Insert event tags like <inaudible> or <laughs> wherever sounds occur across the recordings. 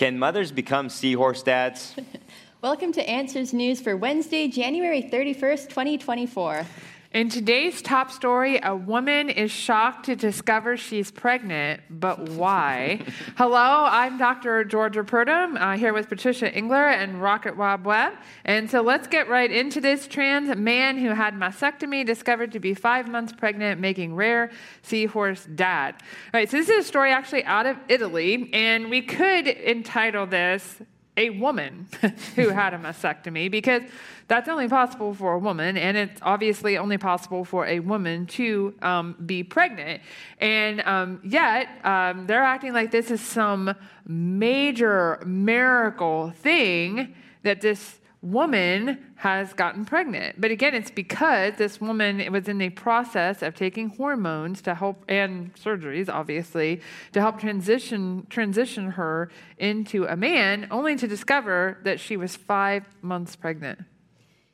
Can mothers become seahorse dads? <laughs> Welcome to Answers News for Wednesday, January 31st, 2024. In today's top story, a woman is shocked to discover she's pregnant, but why? <laughs> Hello, I'm Dr. Georgia Purdom, uh, here with Patricia Engler and Rocket Rob Webb. And so let's get right into this. Trans man who had mastectomy discovered to be five months pregnant, making rare seahorse dad. All right, so this is a story actually out of Italy, and we could entitle this a woman <laughs> who had a mastectomy because that's only possible for a woman, and it's obviously only possible for a woman to um, be pregnant. And um, yet, um, they're acting like this is some major miracle thing that this woman has gotten pregnant. But again, it's because this woman was in the process of taking hormones to help and surgeries, obviously, to help transition transition her into a man, only to discover that she was five months pregnant.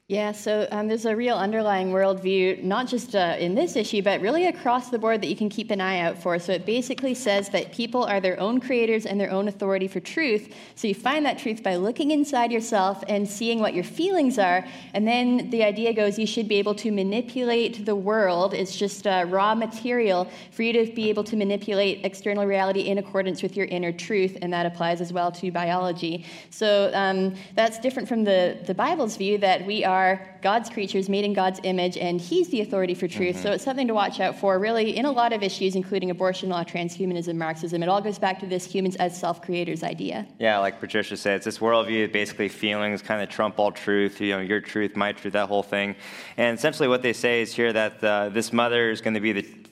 Yeah, so um, there's a real underlying worldview, not just uh, in this issue, but really across the board that you can keep an eye out for. So it basically says that people are their own creators and their own authority for truth. So you find that truth by looking inside yourself and seeing what your feelings are. And then the idea goes you should be able to manipulate the world. It's just uh, raw material for you to be able to manipulate external reality in accordance with your inner truth. And that applies as well to biology. So um, that's different from the, the Bible's view that we are are God's creatures made in God's image, and He's the authority for truth. Mm-hmm. So it's something to watch out for, really, in a lot of issues, including abortion law, transhumanism, Marxism. It all goes back to this humans as self creators idea. Yeah, like Patricia said, it's this worldview, basically feelings kind of trump all truth, you know, your truth, my truth, that whole thing. And essentially what they say is here that uh, this mother is going to be the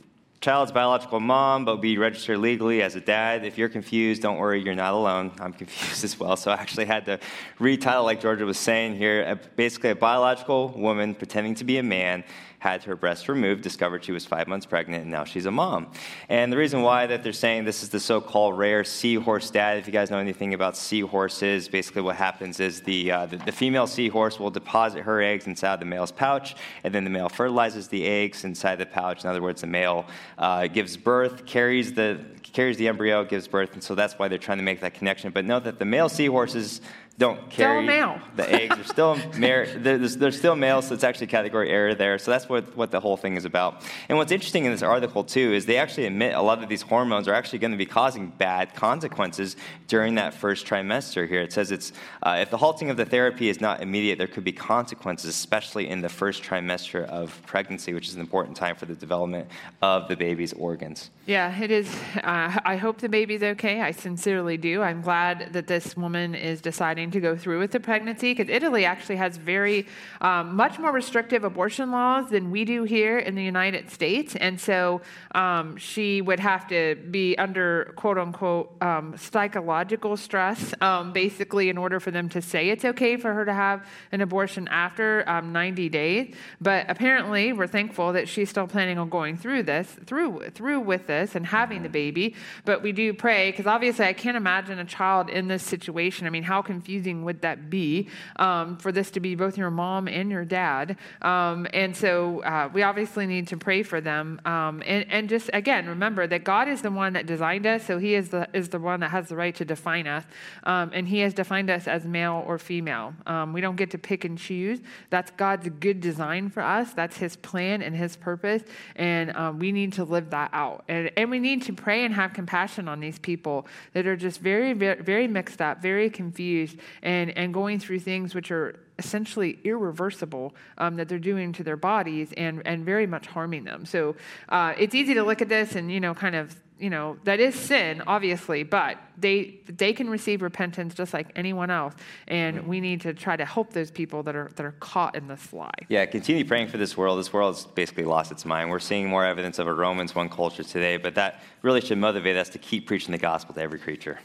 child's biological mom, but be registered legally as a dad. If you're confused, don't worry, you're not alone. I'm <laughs> confused as well. So I actually had to retitle, like Georgia was saying here, basically a biological woman pretending to be a man had her breast removed, discovered she was five months pregnant, and now she's a mom. And the reason why that they're saying this is the so-called rare seahorse dad, if you guys know anything about seahorses, basically what happens is the, uh, the, the, female seahorse will deposit her eggs inside the male's pouch, and then the male fertilizes the eggs inside the pouch. In other words, the male uh, gives birth, carries the carries the embryo, gives birth, and so that's why they're trying to make that connection. But note that the male seahorses don't carry the eggs. They're still, <laughs> mar- they're, they're, still male, so it's actually category error there. So that's what, what the whole thing is about. And what's interesting in this article, too, is they actually admit a lot of these hormones are actually going to be causing bad consequences during that first trimester here. It says it's, uh, if the halting of the therapy is not immediate, there could be consequences, especially in the first trimester of pregnancy, which is an important time for the development of the baby's organs. Yeah, it is. Uh, I hope the baby's okay. I sincerely do. I'm glad that this woman is deciding to go through with the pregnancy because Italy actually has very um, much more restrictive abortion laws than we do here in the United States. And so um, she would have to be under quote unquote um, psychological stress, um, basically, in order for them to say it's okay for her to have an abortion after um, 90 days. But apparently, we're thankful that she's still planning on going through this, through, through with this and having the baby. But we do pray because obviously I can't imagine a child in this situation. I mean, how confused confusing would that be um, for this to be both your mom and your dad? Um, and so uh, we obviously need to pray for them. Um, and, and just again, remember that God is the one that designed us, so He is the, is the one that has the right to define us. Um, and He has defined us as male or female. Um, we don't get to pick and choose. That's God's good design for us, that's His plan and His purpose. And um, we need to live that out. And, and we need to pray and have compassion on these people that are just very, very, very mixed up, very confused, and, and going through things which are essentially irreversible um, that they're doing to their bodies and, and very much harming them. So uh, it's easy to look at this and, you know, kind of, you know, that is sin, obviously, but they, they can receive repentance just like anyone else. And mm-hmm. we need to try to help those people that are, that are caught in this lie. Yeah, continue praying for this world. This world has basically lost its mind. We're seeing more evidence of a Romans 1 culture today, but that really should motivate us to keep preaching the gospel to every creature.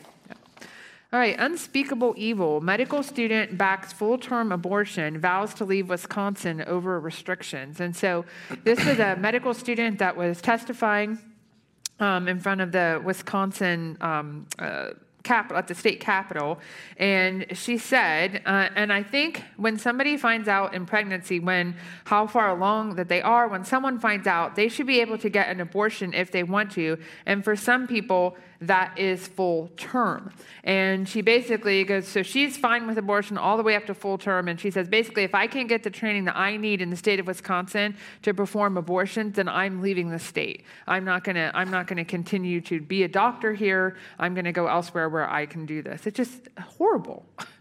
All right, unspeakable evil. Medical student backs full term abortion, vows to leave Wisconsin over restrictions. And so this is a medical student that was testifying um, in front of the Wisconsin. Um, uh, Capitol, at the state capitol, and she said, uh, and I think when somebody finds out in pregnancy, when how far along that they are, when someone finds out, they should be able to get an abortion if they want to. And for some people, that is full term. And she basically goes, so she's fine with abortion all the way up to full term. And she says, basically, if I can't get the training that I need in the state of Wisconsin to perform abortions, then I'm leaving the state. I'm not gonna, I'm not gonna continue to be a doctor here. I'm gonna go elsewhere where I can do this. It's just horrible. <laughs>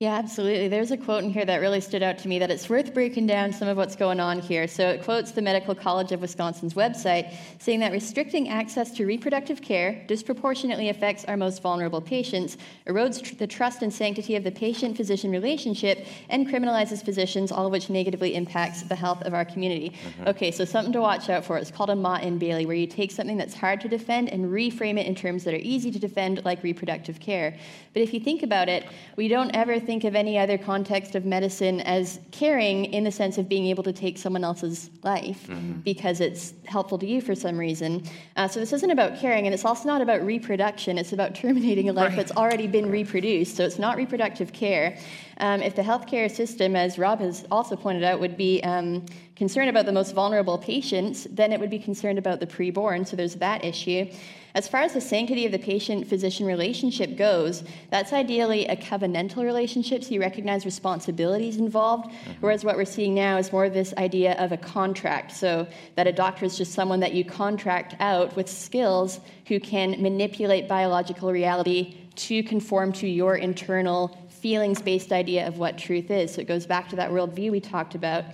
Yeah, absolutely. There's a quote in here that really stood out to me that it's worth breaking down some of what's going on here. So it quotes the Medical College of Wisconsin's website saying that restricting access to reproductive care disproportionately affects our most vulnerable patients, erodes tr- the trust and sanctity of the patient physician relationship, and criminalizes physicians, all of which negatively impacts the health of our community. Mm-hmm. Okay, so something to watch out for. It's called a Motte and Bailey, where you take something that's hard to defend and reframe it in terms that are easy to defend, like reproductive care. But if you think about it, we don't ever think of any other context of medicine as caring in the sense of being able to take someone else's life mm-hmm. because it's helpful to you for some reason. Uh, so this isn't about caring, and it's also not about reproduction. It's about terminating a life right. that's already been reproduced. So it's not reproductive care. Um, if the healthcare system, as Rob has also pointed out, would be um, concerned about the most vulnerable patients, then it would be concerned about the preborn. So there's that issue. As far as the sanctity of the patient physician relationship goes, that's ideally a covenantal relationship, so you recognize responsibilities involved. Mm-hmm. Whereas what we're seeing now is more of this idea of a contract, so that a doctor is just someone that you contract out with skills who can manipulate biological reality to conform to your internal feelings based idea of what truth is. So it goes back to that worldview we talked about.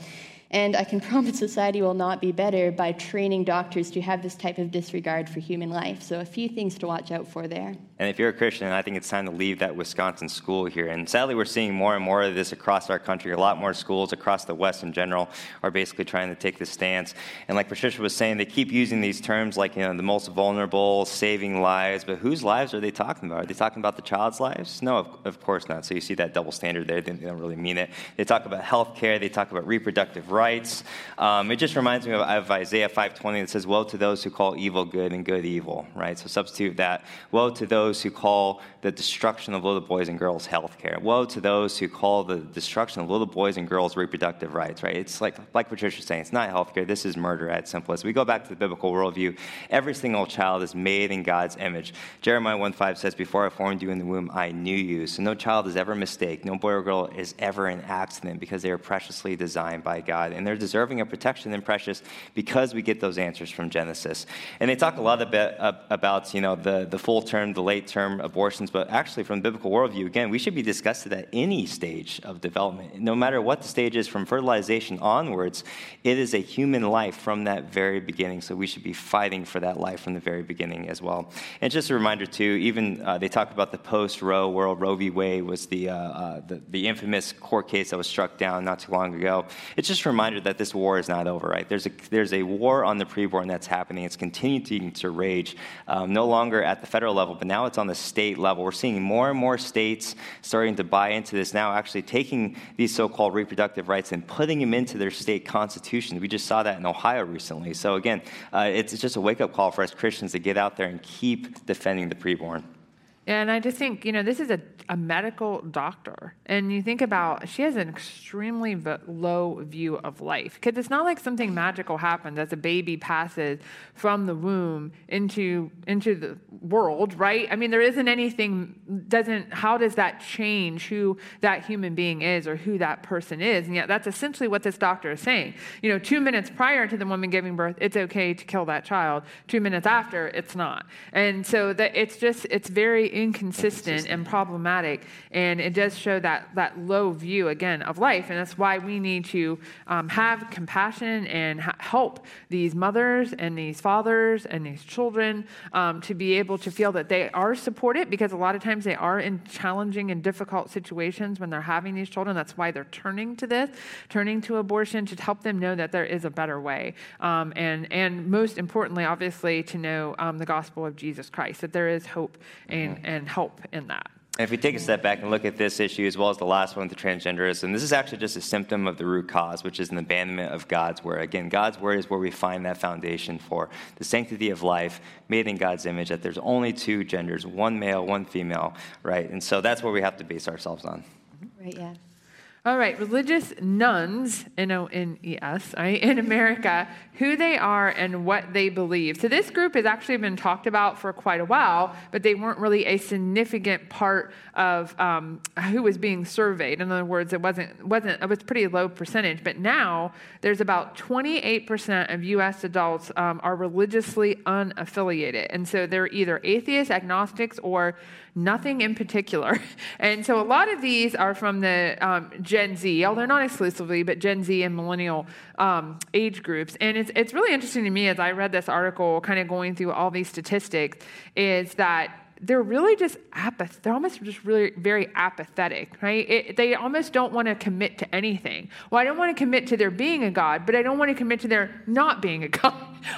And I can <laughs> promise society will not be better by training doctors to have this type of disregard for human life. So, a few things to watch out for there. And if you're a Christian, I think it's time to leave that Wisconsin school here. And sadly, we're seeing more and more of this across our country. A lot more schools across the West in general are basically trying to take this stance. And like Patricia was saying, they keep using these terms like, you know, the most vulnerable, saving lives. But whose lives are they talking about? Are they talking about the child's lives? No, of, of course not. So you see that double standard there. They don't really mean it. They talk about health care. They talk about reproductive rights. Um, it just reminds me of, of Isaiah 5.20 that says, woe to those who call evil good and good evil, right? So substitute that. Woe to those who call the destruction of little boys and girls health care. Woe to those who call the destruction of little boys and girls reproductive rights, right? It's like, like Patricia's saying, it's not health care, this is murder at simplest. We go back to the biblical worldview. Every single child is made in God's image. Jeremiah 1.5 says, Before I formed you in the womb, I knew you. So no child is ever a mistake. No boy or girl is ever an accident because they are preciously designed by God. And they're deserving of protection and precious because we get those answers from Genesis. And they talk a lot about, you know, the, the full term, the late term abortions, but actually, from the biblical worldview, again, we should be disgusted at any stage of development. No matter what the stage is, from fertilization onwards, it is a human life from that very beginning. So we should be fighting for that life from the very beginning as well. And just a reminder, too, even uh, they talk about the post Roe world. Roe v. Wade was the, uh, uh, the, the infamous court case that was struck down not too long ago. It's just reminder that this war is not over, right? There's a, there's a war on the preborn that's happening. It's continuing to rage, um, no longer at the federal level, but now it's on the state level. We're seeing more and more states starting to buy into this now, actually taking these so called reproductive rights and putting them into their state constitutions. We just saw that in Ohio recently. So, again, uh, it's just a wake up call for us Christians to get out there and keep defending the preborn. And I just think, you know, this is a, a medical doctor. And you think about, she has an extremely v- low view of life. Because it's not like something magical happens as a baby passes from the womb into, into the world, right? I mean, there isn't anything, doesn't, how does that change who that human being is or who that person is? And yet that's essentially what this doctor is saying. You know, two minutes prior to the woman giving birth, it's okay to kill that child. Two minutes after, it's not. And so that it's just, it's very inconsistent, and problematic. And it does show that, that low view, again, of life. And that's why we need to um, have compassion and ha- help these mothers and these fathers and these children um, to be able to feel that they are supported because a lot of times they are in challenging and difficult situations when they're having these children. That's why they're turning to this, turning to abortion to help them know that there is a better way. Um, and, and most importantly, obviously, to know um, the gospel of Jesus Christ, that there is hope and. And help in that. if we take a step back and look at this issue as well as the last one with the transgenderism, this is actually just a symptom of the root cause, which is an abandonment of God's word. Again, God's word is where we find that foundation for the sanctity of life made in God's image, that there's only two genders, one male, one female, right? And so that's where we have to base ourselves on. Right, yeah. All right, religious nones, N O N E S, in America, who they are and what they believe. So this group has actually been talked about for quite a while, but they weren't really a significant part of um, who was being surveyed. In other words, it wasn't wasn't it was pretty low percentage. But now there's about 28% of U.S. adults um, are religiously unaffiliated, and so they're either atheists, agnostics, or nothing in particular. <laughs> And so a lot of these are from the um, Gen Z, although not exclusively, but Gen Z and millennial um, age groups. And it's, it's really interesting to me as I read this article, kind of going through all these statistics, is that they're really just apath- they're almost just really very apathetic right? It, they almost don't want to commit to anything. Well i don't want to commit to there being a god but i don't want to commit to there not being a <laughs> god.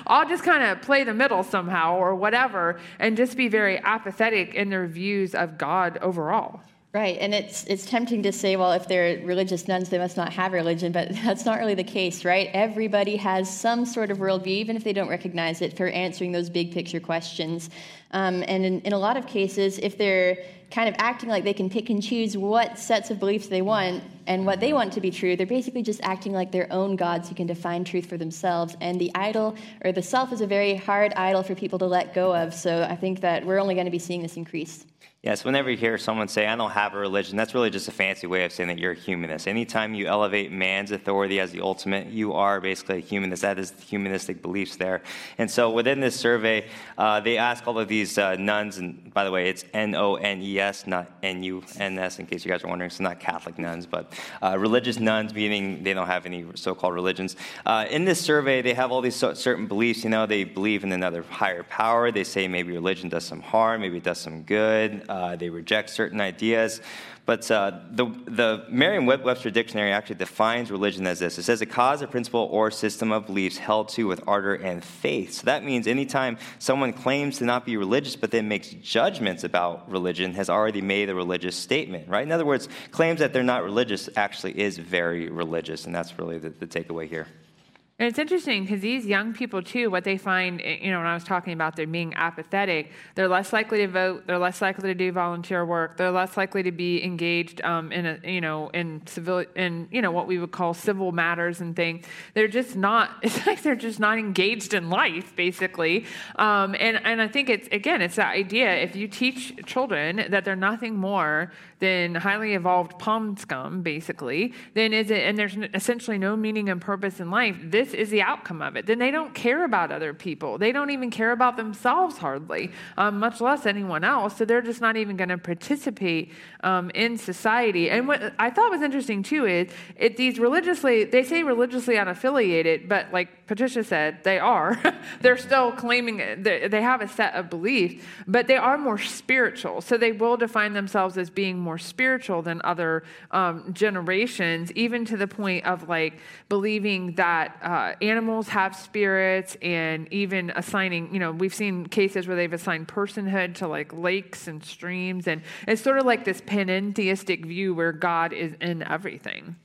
I'll just kind of play the middle somehow or whatever and just be very apathetic in their views of god overall Right, and it's it's tempting to say, well, if they're religious nones, they must not have religion, but <laughs> that's not really the case, right? Everybody has some sort of worldview, even if they don't recognize it, for answering those big picture questions. Um, and in, in a lot of cases, if they're kind of acting like they can pick and choose what sets of beliefs they want and what they want to be true, they're basically just acting like their own gods who can define truth for themselves. And the idol or the self is a very hard idol for people to let go of. So I think that we're only going to be seeing this increase. Yes, whenever you hear someone say, I don't have a religion, that's really just a fancy way of saying that you're a humanist. Anytime you elevate man's authority as the ultimate, you are basically a humanist. That is the humanistic beliefs there. And so within this survey, uh, they ask all of these uh, nones, and by the way, it's N O N E S, not N U N S, in case you guys are wondering. So not Catholic nuns, but uh, religious nones, meaning they don't have any so called religions. Uh, in this survey, they have all these so- certain beliefs. You know, they believe in another higher power. They say maybe religion does some harm, maybe it does some good. Uh, they reject certain ideas. But uh, the, the Merriam Webster Dictionary actually defines religion as this it says a cause, a principle, or system of beliefs held to with ardor and faith. So that means anytime someone claims to not be religious but then makes judgments about religion, has already made a religious statement, right? In other words, claims that they're not religious actually is very religious, and that's really the, the takeaway here. And it's interesting because these young people, too, what they find, eh, you know, when I was talking about them being apathetic, they're less likely to vote, they're less likely to do volunteer work, they're less likely to be engaged um, in, a, you know, in civil, in, you know, what we would call civil matters and things. They're just not, <laughs> it's like they're just not engaged in life, basically. Um, and, and I think it's, again, it's that idea if you teach children that they're nothing more than highly evolved palm scum, basically, then is it, and there's essentially no meaning and purpose in life, this is the outcome of it. Then they don't care about other people. They don't even care about themselves hardly, um, much less anyone else. So they're just not even going to participate um, in society. And what I thought was interesting too is it, these religiously, they say religiously unaffiliated, but like Patricia said, they are. <laughs> they're still claiming they have a set of beliefs, but they are more spiritual. So they will define themselves as being more spiritual than other um, generations, even to the point of like believing that uh, animals have spirits and even assigning, you know, we've seen cases where they've assigned personhood to like lakes and streams. And it's sort of like this panentheistic view where God is in everything.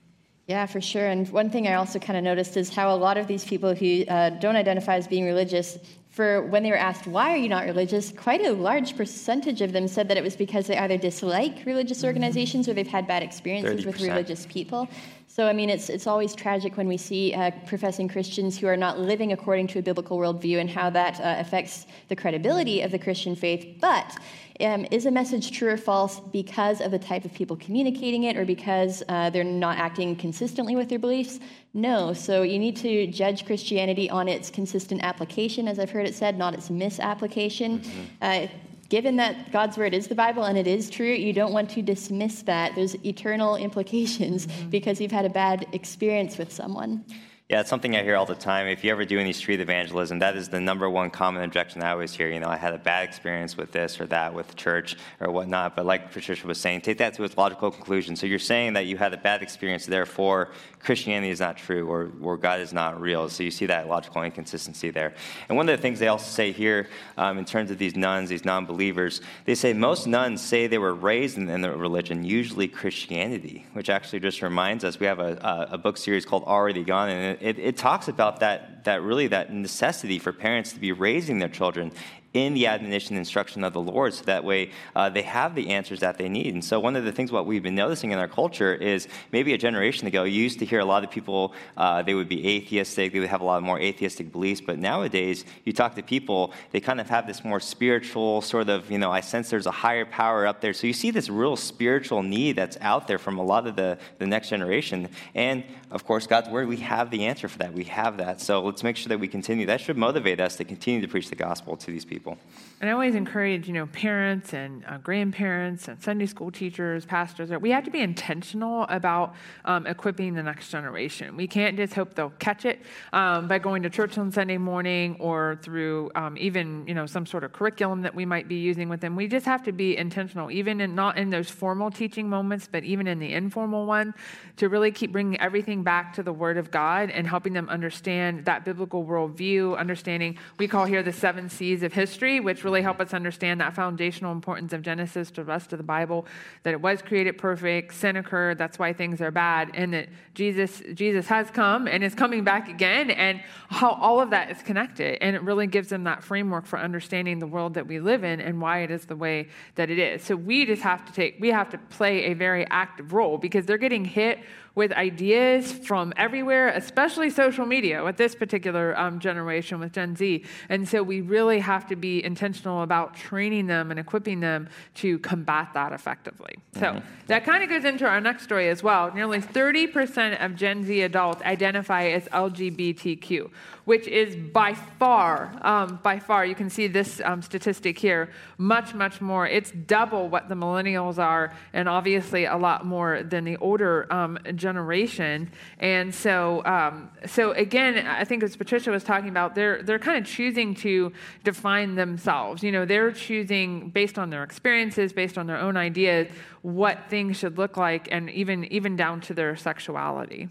Yeah, for sure. And one thing I also kind of noticed is how a lot of these people who uh, don't identify as being religious, for when they were asked, why are you not religious, quite a large percentage of them said that it was because they either dislike religious mm-hmm. organizations or they've had bad experiences 30%. with religious people. So, I mean, it's, it's always tragic when we see uh, professing Christians who are not living according to a biblical worldview and how that uh, affects the credibility of the Christian faith. But um, is a message true or false because of the type of people communicating it or because uh, they're not acting consistently with their beliefs? No. So you need to judge Christianity on its consistent application, as I've heard it said, not its misapplication. Mm-hmm. Given that God's word is the Bible and it is true, you don't want to dismiss that. There's eternal implications mm-hmm. because you've had a bad experience with someone. Yeah, it's something I hear all the time. If you ever do any street evangelism, that is the number one common objection I always hear. You know, I had a bad experience with this or that, with church or whatnot. But like Patricia was saying, take that to its logical conclusion. So you're saying that you had a bad experience, therefore Christianity is not true or, or God is not real. So you see that logical inconsistency there. And one of the things they also say here, um, in terms of these nones, these non believers, they say most nones say they were raised in, in the religion, usually Christianity, which actually just reminds us we have a, a, a book series called Already Gone, and it, it talks about that, that really that necessity for parents to be raising their children in the admonition and instruction of the Lord so that way uh, they have the answers that they need. And so, one of the things what we've been noticing in our culture is maybe a generation ago, you used to hear a lot of people, uh, they would be atheistic, they would have a lot more atheistic beliefs, but nowadays, you talk to people, they kind of have this more spiritual sort of, you know, I sense there's a higher power up there. So, you see this real spiritual need that's out there from a lot of the, the next generation. And of course, God's word, we have the answer for that. We have that. So, let's make sure that we continue. That should motivate us to continue to preach the gospel to these people. And I always encourage, you know, parents and uh, grandparents and Sunday school teachers, pastors. We have to be intentional about um, equipping the next generation. We can't just hope they'll catch it um, by going to church on Sunday morning or through um, even, you know, some sort of curriculum that we might be using with them. We just have to be intentional, even in not in those formal teaching moments, but even in the informal one, to really keep bringing everything back to the Word of God and helping them understand that biblical worldview, understanding we call here the seven C's of history, which really help us understand that foundational importance of Genesis to the rest of the Bible, that it was created perfect, sin occurred, that's why things are bad, and that Jesus, Jesus has come and is coming back again, and how all of that is connected. And it really gives them that framework for understanding the world that we live in and why it is the way that it is. So we just have to take, we have to play a very active role because they're getting hit with ideas from everywhere, especially social media with this particular um, generation, with Gen Z. And so we really have to be intentional about training them and equipping them to combat that effectively. Mm-hmm. So that kind of goes into our next story as well. Nearly 30% of Gen Z adults identify as LGBTQ, which is by far, um, by far, you can see this um, statistic here, much, much more. It's double what the millennials are, and obviously a lot more than the older um, generation. And so, um, so again, I think as Patricia was talking about, they're they're kind of choosing to define themselves. You know, they're choosing based on their experiences, based on their own ideas, what things should look like, and even even down to their sexuality.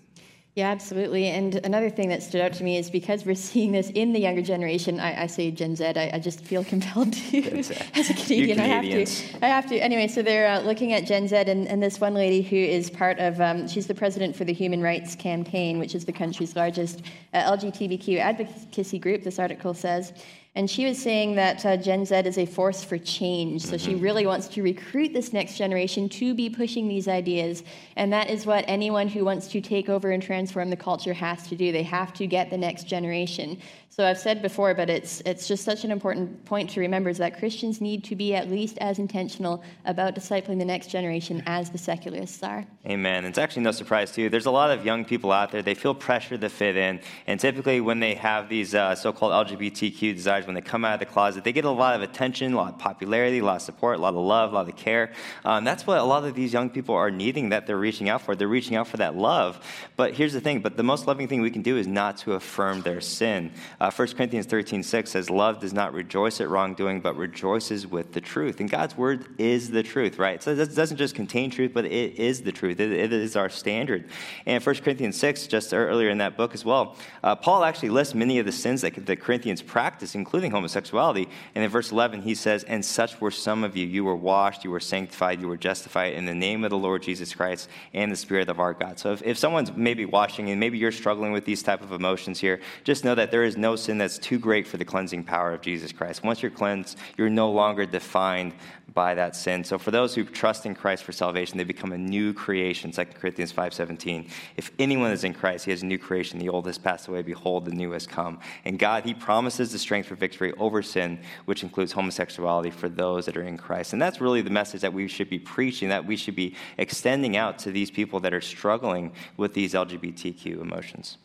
Yeah, absolutely. And another thing that stood out to me is because we're <laughs> seeing this in the younger generation. I, I say Gen Z. I, I, just feel <laughs> compelled to, as a Canadian, I have to. I have to. Anyway, so they're uh, looking at Gen Z, and, and, this one lady who is part of, um, she's the president for the Human Rights Campaign, which is the country's largest uh, LGBTQ advocacy group. This article says. And she was saying that uh, Gen Z is a force for change. So she mm-hmm. really wants to recruit this next generation to be pushing these ideas. And that is what anyone who wants to take over and transform the culture has to do. They have to get the next generation. So I've said before, but it's it's just such an important point to remember is that Christians need to be at least as intentional about discipling the next generation as the secularists are. Amen. It's actually no surprise too. There's a lot of young people out there. They feel pressure to fit in, and typically when they have these uh, so-called LGBTQ desires, when they come out of the closet, they get a lot of attention, a lot of popularity, a lot of support, a lot of love, a lot of care. Um, that's what a lot of these young people are needing. That they're reaching out for. They're reaching out for that love. But here's the thing. But the most loving thing we can do is not to affirm their sin. Uh, 1 Corinthians 13, 6 says, Love does not rejoice at wrongdoing, but rejoices with the truth. And God's word is the truth, right? So it doesn't just contain truth, but it is the truth. it, it is our standard. And 1 Corinthians 6, just earlier in that book as well, uh, Paul actually lists many of the sins that the Corinthians practice, including homosexuality. And in verse 11, he says, And such were some of you. You were washed, you were sanctified, you were justified in the name of the Lord Jesus Christ and the Spirit of our God. So if, if someone's maybe washing and maybe you're struggling with these type of emotions here, just know that there is no sin that's too great for the cleansing power of Jesus Christ. Once you're cleansed, you're no longer defined by that sin. So for those who trust in Christ for salvation, they become a new creation. 2 Corinthians 5:17. If anyone is in Christ, he has a new creation. The old has passed away, behold the new has come. And God, he promises the strength for victory over sin, which includes homosexuality for those that are in Christ. And that's really the message that we should be preaching, that we should be extending out to these people that are struggling with these LGBTQ emotions.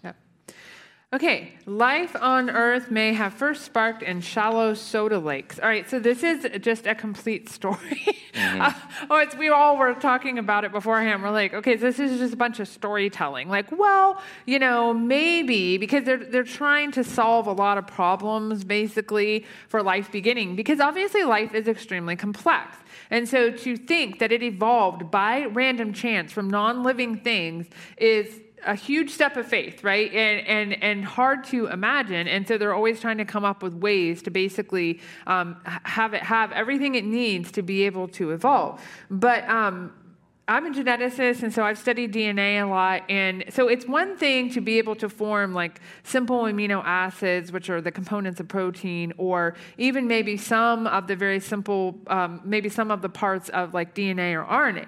Okay, life on Earth may have first sparked in shallow soda lakes. All right, so this is just a complete <laughs> story. Mm-hmm. uh, oh, it's we all were talking about it beforehand. We're like, okay, so this is just a bunch of storytelling. Like, well, you know, maybe because they're they're trying to solve a lot of problems basically for life beginning because obviously life is extremely complex. And so to think that it evolved by random chance from non-living things is a huge step of faith, right? And, and, and hard to imagine. And so they're always trying to come up with ways to basically um, have it have everything it needs to be able to evolve. But um, I'm a geneticist, and so I've studied DNA a lot. And so it's one thing to be able to form like simple amino acids, which are the components of protein, or even maybe some of the very simple, um, maybe some of the parts of like DNA or RNA.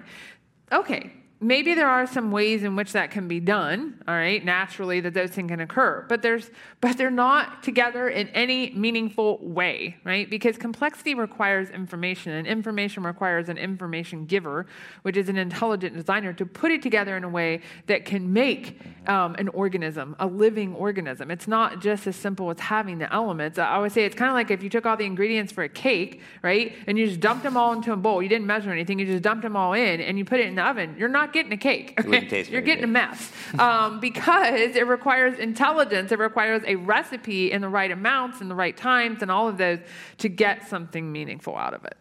Okay, maybe there are some ways in which that can be done all right naturally that those things can occur but there's but they're not together in any meaningful way right? Because complexity requires information and information requires an information giver which is an intelligent designer to put it together in a way that can make um, an organism a living organism. It's not just as simple as having the elements. I always say it's kind of like if you took all the ingredients for a cake right and you just dumped them all into a bowl. You didn't measure anything. You just dumped them all in and you put it in the oven. You're not not getting a cake. Okay? You're getting good. a mess <laughs> um, because it requires intelligence. It requires a recipe in the right amounts and the right times and all of those to get something meaningful out of it.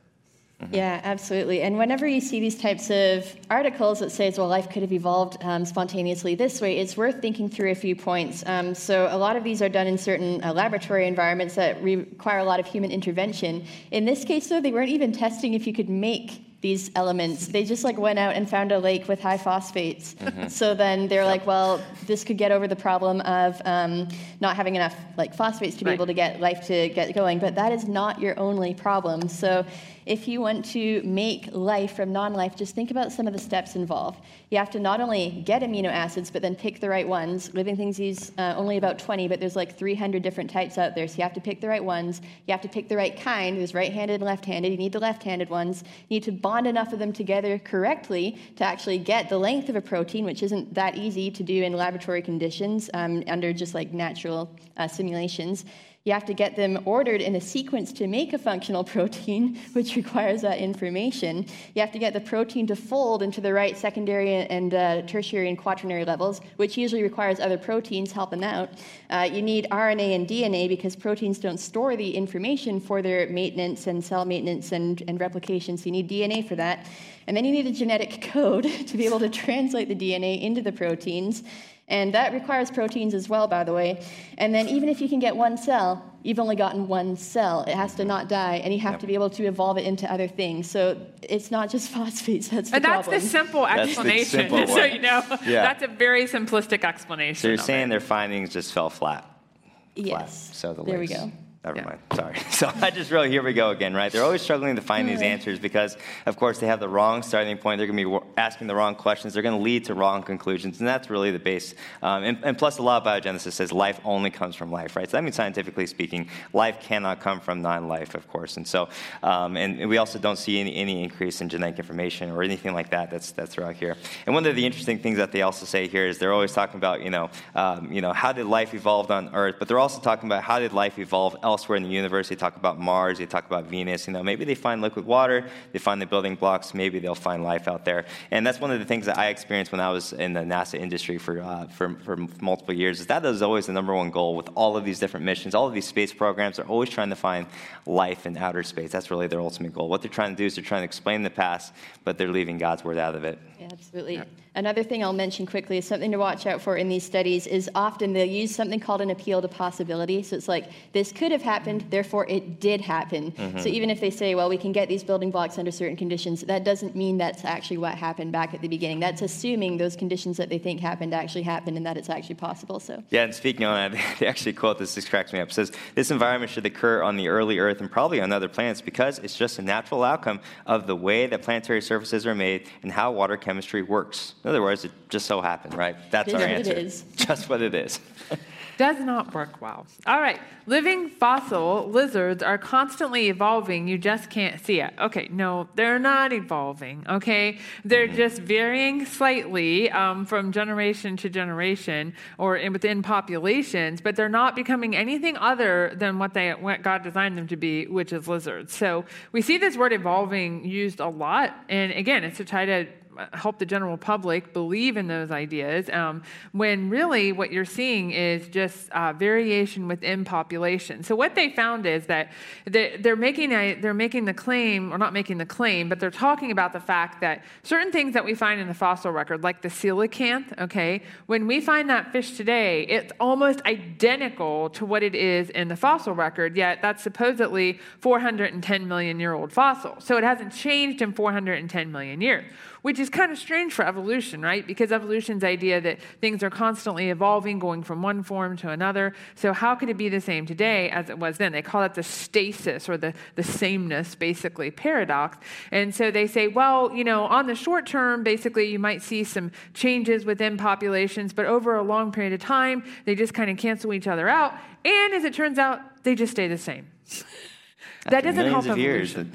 Mm-hmm. Yeah, absolutely. And whenever you see these types of articles that says, well, life could have evolved um, spontaneously this way, it's worth thinking through a few points. Um, so a lot of these are done in certain uh, laboratory environments that require a lot of human intervention. In this case, though, they weren't even testing if you could make these elements. They just like went out and found a lake with high phosphates. Mm-hmm. So then they're like, well, this could get over the problem of um, not having enough like phosphates to be right. able to get life to get going. But that is not your only problem. So if you want to make life from non life, just think about some of the steps involved. You have to not only get amino acids, but then pick the right ones. Living things use uh, only about 20, but there's like 300 different types out there. So you have to pick the right ones. You have to pick the right kind. There's right handed and left handed. You need the left handed ones. You need to bond enough of them together correctly to actually get the length of a protein, which isn't that easy to do in laboratory conditions um, under just like natural uh, simulations. You have to get them ordered in a sequence to make a functional <laughs> protein, which requires that information. You have to get the protein to fold into the right secondary and uh, tertiary and quaternary levels, which usually requires other proteins helping out. Uh, you need RNA and DNA because proteins don't store the information for their maintenance and cell maintenance and, and replication, so you need DNA for that. And then you need a genetic <laughs> code <laughs> to be able to translate the DNA into the proteins. And that requires proteins as well, by the way. And then, even if you can get one cell, you've only gotten one cell. It has to not die, and you have yep. to be able to evolve it into other things. So it's not just <laughs> phosphates. That's the and that's problem. the simple explanation. The simple so you know, yeah. that's a very simplistic explanation. So you're saying it. their findings just fell flat. Yes. So the there we go. Never yeah. mind. Sorry. <laughs> So I just really, here we go again, right? They're always struggling to find these answers because, of course, they have the wrong starting point. They're going to be asking the wrong questions. They're going to lead to wrong conclusions. And that's really the base. Um, and, and, plus, the law of biogenesis says life only comes from life, right? So that means, scientifically speaking, life cannot come from non life, of course. And so, um, and we also don't see any, any increase in genetic information or anything like that that's, that's throughout here. And one of the interesting things that they also say here is they're always talking about, you know, um, you know how did life evolve on Earth? But they're also talking about how did life evolve elsewhere in the universe. They talk about Mars, they talk about Venus. You know, maybe they find liquid water, they find the building blocks, maybe they'll find life out there. And that's one of the things that I experienced when I was in the NASA industry for, uh, for, for multiple years, is that is always the number one goal with all of these different missions. All of these space programs are always trying to find life in outer space. That's really their ultimate goal. What they're trying to do is they're trying to explain the past, but they're leaving God's word out of it. Yeah, absolutely. Yeah. Another thing I'll mention quickly is something to watch out for in these studies is often they'll use something called an appeal to possibility. So it's like, this could have happened, therefore it did happen. Mm-hmm. So even if they say, well, we can get these building blocks under certain conditions, that doesn't mean that's actually what happened back at the beginning. That's assuming those conditions that they think happened actually happened and that it's actually possible. So Yeah, and speaking on that, <laughs> they actually quote this, this cracks me up. It says, this environment should occur on the early Earth and probably on other planets because it's just a natural outcome of the way that planetary surfaces are made and how water chemistry works. In other words, it just so happened, right? That's our answer. It is. <laughs> Just what it is. <laughs> Does not work well. All right. Living fossil lizards are constantly evolving. You just can't see it. Okay, no, they're not evolving. Okay, they're mm-hmm. just varying slightly um, from generation to generation or in, within populations, but they're not becoming anything other than what they what God designed them to be, which is lizards. So we see this word evolving used a lot, and again, it's to try to help the general public believe in those ideas, um, when really what you're seeing is just uh, variation within population. So what they found is that they're making a, they're making the claim, or not making the claim, but they're talking about the fact that certain things that we find in the fossil record, like the coelacanth, okay, when we find that fish today, it's almost identical to what it is in the fossil record. Yet that's supposedly 410 million year old fossil. So it hasn't changed in 410 million years, which is kind of strange for evolution, right? Because evolution's idea that things are constantly evolving, going from one form to another. So, how could it be the same today as it was then? They call it the stasis or the, the sameness, basically, paradox. And so they say, well, you know, on the short term, basically, you might see some changes within populations, but over a long period of time, they just kind of cancel each other out. And as it turns out, they just stay the same. <laughs> that doesn't help evolution.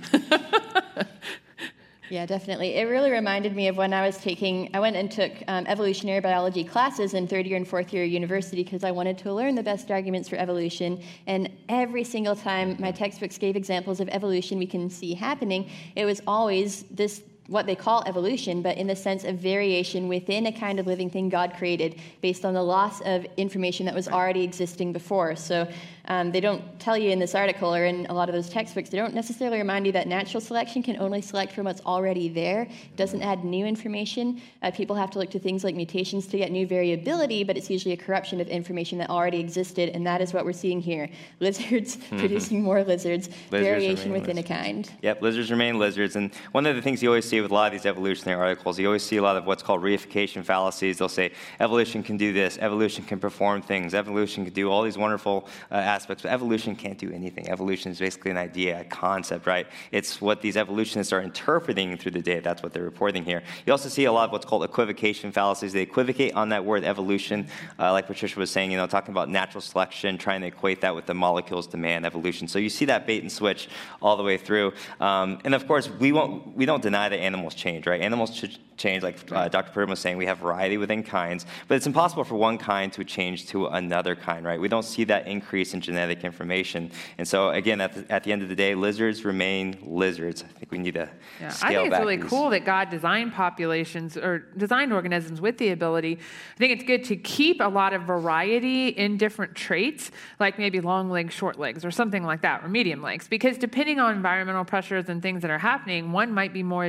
Yeah, definitely. It really reminded me of when I was taking, I went and took um, evolutionary biology classes in third year and fourth year university because I wanted to learn the best arguments for evolution. And every single time my textbooks gave examples of evolution we can see happening, it was always this what they call evolution, but in the sense of variation within a kind of living thing God created based on the loss of information that was already existing before. So um, they don't tell you in this article or in a lot of those textbooks, they don't necessarily remind you that natural selection can only select from what's already there. It doesn't add new information. Uh, people have to look to things like mutations to get new variability, but it's usually a corruption of information that already existed, and that is what we're seeing here. <laughs> Lizards mm-hmm. producing more lizards, lizards variation within lizards. a kind. Yep, lizards remain lizards. And one of the things you always see with a lot of these evolutionary articles, you always see a lot of what's called reification fallacies. They'll say evolution can do this, evolution can perform things, evolution can do all these wonderful uh, aspects, but evolution can't do anything. Evolution is basically an idea, a concept, right? It's what these evolutionists are interpreting through the data. That's what they're reporting here. You also see a lot of what's called equivocation fallacies. They equivocate on that word evolution, uh, like Patricia was saying, you know, talking about natural selection, trying to equate that with the molecules to man evolution. So you see that bait and switch all the way through. Um, and of course, we, won't, we don't deny that animals change, right? Animals should change, like uh, Dr. Purdom was saying, we have variety within kinds, but it's impossible for one kind to change to another kind, right? We don't see that increase in genetic information. And so, again, at the, at the end of the day, lizards remain lizards. I think we need to yeah. scale I think it's really these. cool that God designed populations or designed organisms with the ability. I think it's good to keep a lot of variety in different traits, like maybe long legs, short legs, or something like that, or medium legs, because depending on environmental pressures and things that are happening, one might be more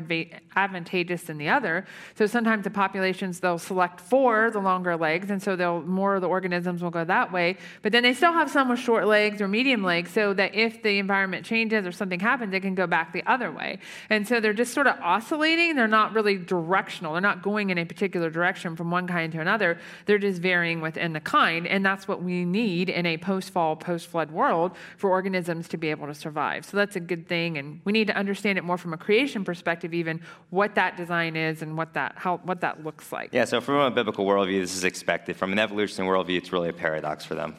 advantageous than the other. So sometimes the populations they'll select for the longer legs, and so they'll more of the organisms will go that way. But then they still have some with short legs or medium legs, so that if the environment changes or something happens, it can go back the other way. And so they're just sort of oscillating. They're not really directional. They're not going in a particular direction from one kind to another. They're just varying within the kind, and that's what we need in a post-fall, post-flood world for organisms to be able to survive. So that's a good thing, and we need to understand it more from a creation perspective, even what that design is and what that how what that looks like. Yeah. So from a biblical worldview, this is expected. From an evolutionary worldview, it's really a paradox for them.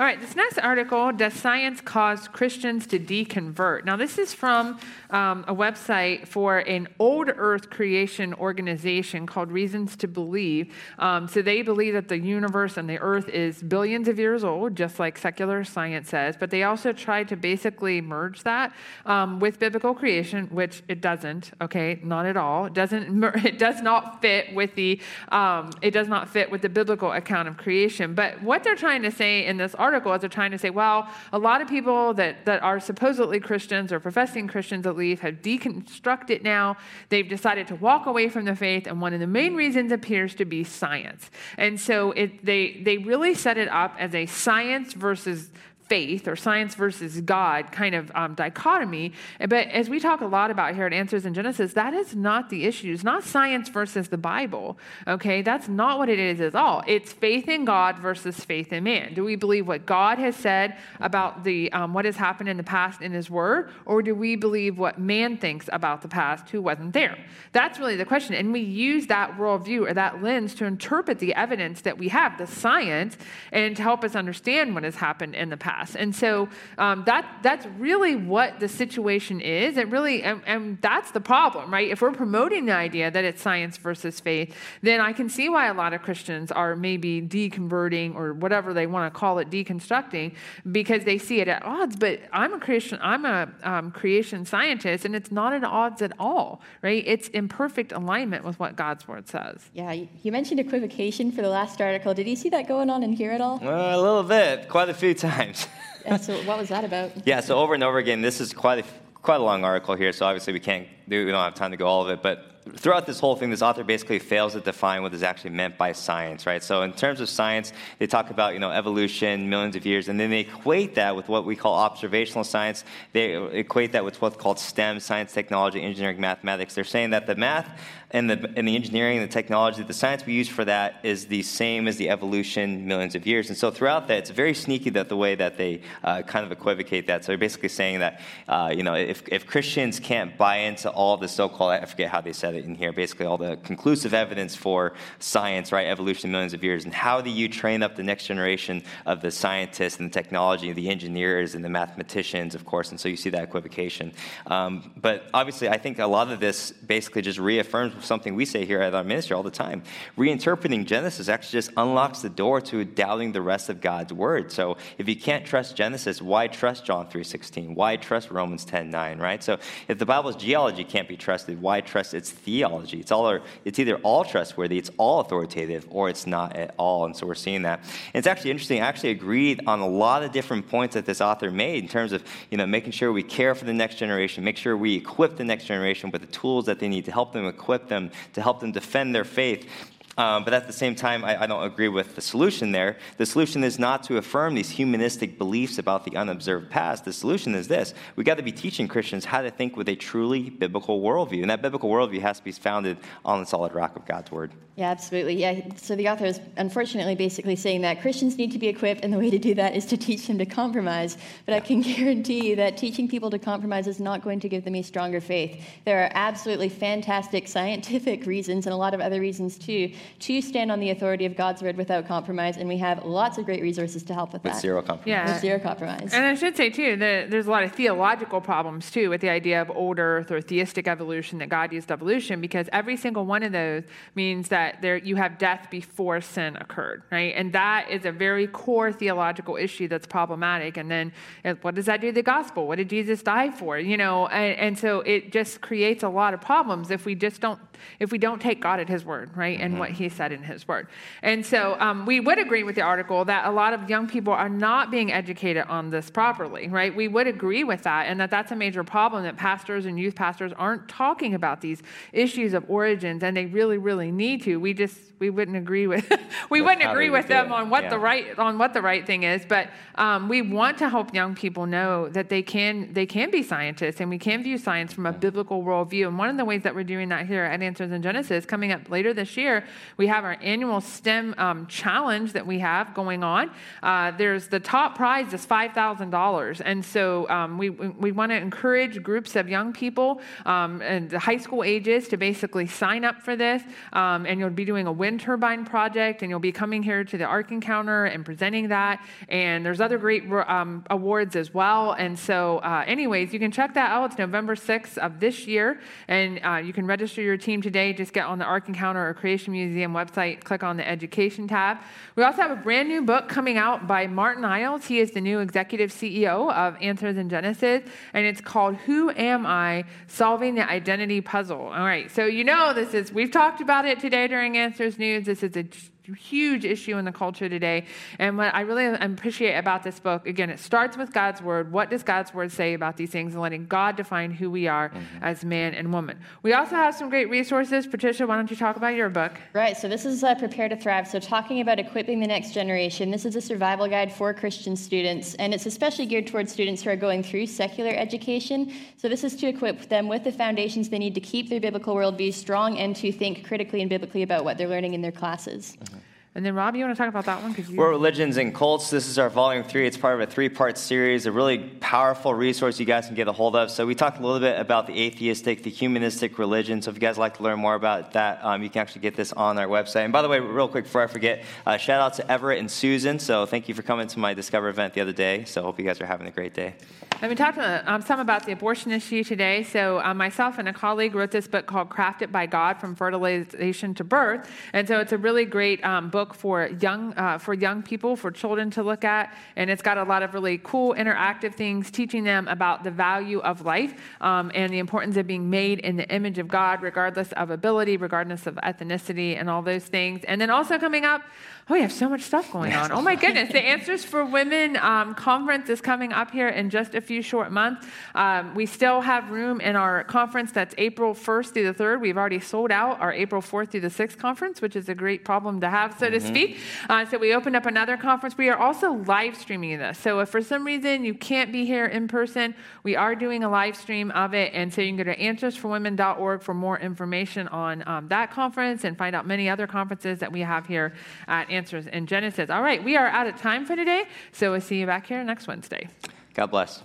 All right, this next article Does science cause Christians to deconvert? Now, this is from um, a website for an old earth creation organization called Reasons to Believe. Um, so they believe that the universe and the earth is billions of years old, just like secular science says, but they also try to basically merge that um, with biblical creation, which it doesn't, okay, not at all. It doesn't, <laughs> it does not fit with the, um, it does not fit with the biblical account of creation. But what they're trying to say in this article is they're trying to say, well, a lot of people that, that are supposedly Christians or professing Christians at least have deconstructed now. They've decided to walk away from the faith, and one of the main reasons appears to be science. And so it, they, they really set it up as a science versus faith or science versus God kind of um, dichotomy. But as we talk a lot about here at Answers in Genesis, that is not the issue. It's not science versus the Bible, okay? That's not what it is at all. It's faith in God versus faith in man. Do we believe what God has said about the um, what has happened in the past in His Word, or do we believe what man thinks about the past who wasn't there? That's really the question. And we use that worldview or that lens to interpret the evidence that we have, the science, and to help us understand what has happened in the past. And so um, that, that's really what the situation is. It really, and, and that's the problem, right? If we're promoting the idea that it's science versus faith, then I can see why a lot of Christians are maybe deconverting or whatever they want to call it, deconstructing, because they see it at odds. But I'm a Christian, I'm a um, creation scientist, and it's not at odds at all, right? It's in perfect alignment with what God's word says. Yeah, you mentioned equivocation for the last article. Did you see that going on in here at all? Well, a little bit, quite a few <laughs> times. And so, what was that about? Yeah, so over and over again, this is quite a, quite a long article here, so obviously we can't do, we don't have time to go all of it, but throughout this whole thing, this author basically fails to define what is actually meant by science, right? So in terms of science, they talk about you know evolution, millions of years, and then they equate that with what we call observational science. They equate that with what's called STEM, science, technology, engineering, mathematics. They're saying that the math and the, and the engineering and the technology, the science we use for that is the same as the evolution millions of years. And so throughout that, it's very sneaky that the way that they uh, kind of equivocate that. So they're basically saying that, uh, you know, if, if Christians can't buy into all the so-called, I forget how they said in here, basically all the conclusive evidence for science, right, evolution millions of years, and how do you train up the next generation of the scientists and the technology, the engineers and the mathematicians, of course, and so you see that equivocation. Um, but obviously, I think a lot of this basically just reaffirms something we say here at our ministry all the time. Reinterpreting Genesis actually just unlocks the door to doubting the rest of God's word. So if you can't trust Genesis, why trust John 3:16? Why trust Romans 10:9, right? So if the Bible's geology can't be trusted, why trust its theology? It's all it's either all trustworthy, it's all authoritative, or it's not at all. And so we're seeing that. And it's actually interesting. I actually agreed on a lot of different points that this author made in terms of, you know, making sure we care for the next generation, make sure we equip the next generation with the tools that they need to help them equip them, to help them defend their faith. Um, but at the same time, I, I, don't agree with the solution there. The solution is not to affirm these humanistic beliefs about the unobserved past. The solution is this we got to be teaching Christians how to think with a truly biblical worldview. And that biblical worldview has to be founded on the solid rock of God's word. Yeah, absolutely. Yeah. So the author is unfortunately basically saying that Christians need to be equipped, and the way to do that is to teach them to compromise. But yeah. I can <laughs> guarantee you that teaching people to compromise is not going to give them a stronger faith. There are absolutely fantastic scientific reasons and a lot of other reasons too to stand on the authority of God's word without compromise, and we have lots of great resources to help with, with that. Zero compromise. Yeah. With zero compromise. And I should say too that there's a lot of theological problems too with the idea of old earth or theistic evolution that God used evolution because every single one of those means that there you have death before sin occurred, right? And that is a very core theological issue that's problematic. And then what does that do to the gospel? What did Jesus die for? You know, and, and so it just creates a lot of problems if we just don't if we don't take God at His word, right, and mm-hmm. what He said in His word. And so um, we would agree with the article that a lot of young people are not being educated on this properly, right? We would agree with that, and that that's a major problem that pastors and youth pastors aren't talking about these issues of origins, and they really, really need to. We just we wouldn't agree with <laughs> we That's wouldn't agree with them on what yeah. the right on what the right thing is but um, we want to help young people know that they can they can be scientists and we can view science from a biblical worldview and one of the ways that we're doing that here at answers in genesis coming up later this year we have our annual stem um, challenge that we have going on uh, there's the top prize is $5000 and so um, we, we want to encourage groups of young people um, and the high school ages to basically sign up for this um, and you'll be doing a wind turbine project, and you'll be coming here to the Ark Encounter and presenting that. And there's other great um, awards as well. And so, uh, anyways, you can check that out. It's November 6th of this year, and uh, you can register your team today. Just get on the Ark Encounter or Creation Museum website, click on the Education tab. We also have a brand new book coming out by Martin Iles. He is the new executive CEO of Answers in Genesis, and it's called Who Am I? Solving the Identity Puzzle. All right, so you know this is, we've talked about it today during Answers news. This is a huge issue in the culture today. And what I really appreciate about this book, again, it starts with God's word. What does God's word say about these things and letting God define who we are mm-hmm. as man and woman? We also have some great resources. Patricia, why don't you talk about your book? Right. So this is uh, Prepare to Thrive. So talking about equipping the next generation. This is a survival guide for Christian students, and it's especially geared towards students who are going through secular education. So this is to equip them with the foundations they need to keep their biblical worldview strong and to think critically and biblically about what they're learning in their classes. Mm-hmm. And then, Rob, you want to talk about that one? You... World Religions and Cults. This is our volume three. It's part of a three part series, a really powerful resource you guys can get a hold of. So, we talked a little bit about the atheistic, the humanistic religion. So, if you guys like to learn more about that, um, you can actually get this on our website. And by the way, real quick before I forget, uh, shout out to Everett and Susan. So, thank you for coming to my Discover event the other day. So, hope you guys are having a great day. And we talked um, some about the abortion issue today. So, uh, myself and a colleague wrote this book called Crafted by God From Fertilization to Birth. And so, it's a really great um, book for young uh, for young people, for children to look at. And it's got a lot of really cool interactive things teaching them about the value of life um, and the importance of being made in the image of God, regardless of ability, regardless of ethnicity, and all those things. And then also coming up, oh, we have so much stuff going on. Oh my goodness. the Answers for Women um, conference is coming up here in just a few short months. Um, we still have room in our conference that's April 1st through the 3rd. We've already sold out our April 4th through the 6th conference, which is a great problem to have, so mm-hmm. to speak. Uh, so we opened up another conference. We are also live streaming this. So if for some reason you can't be here in person, we are doing a live stream of it. And so you can go to answersforwomen.org for more information on um, that conference and find out many other conferences that we have here at Answers in Genesis, All right, we are out of time for today. So we'll see you back here next Wednesday. God bless.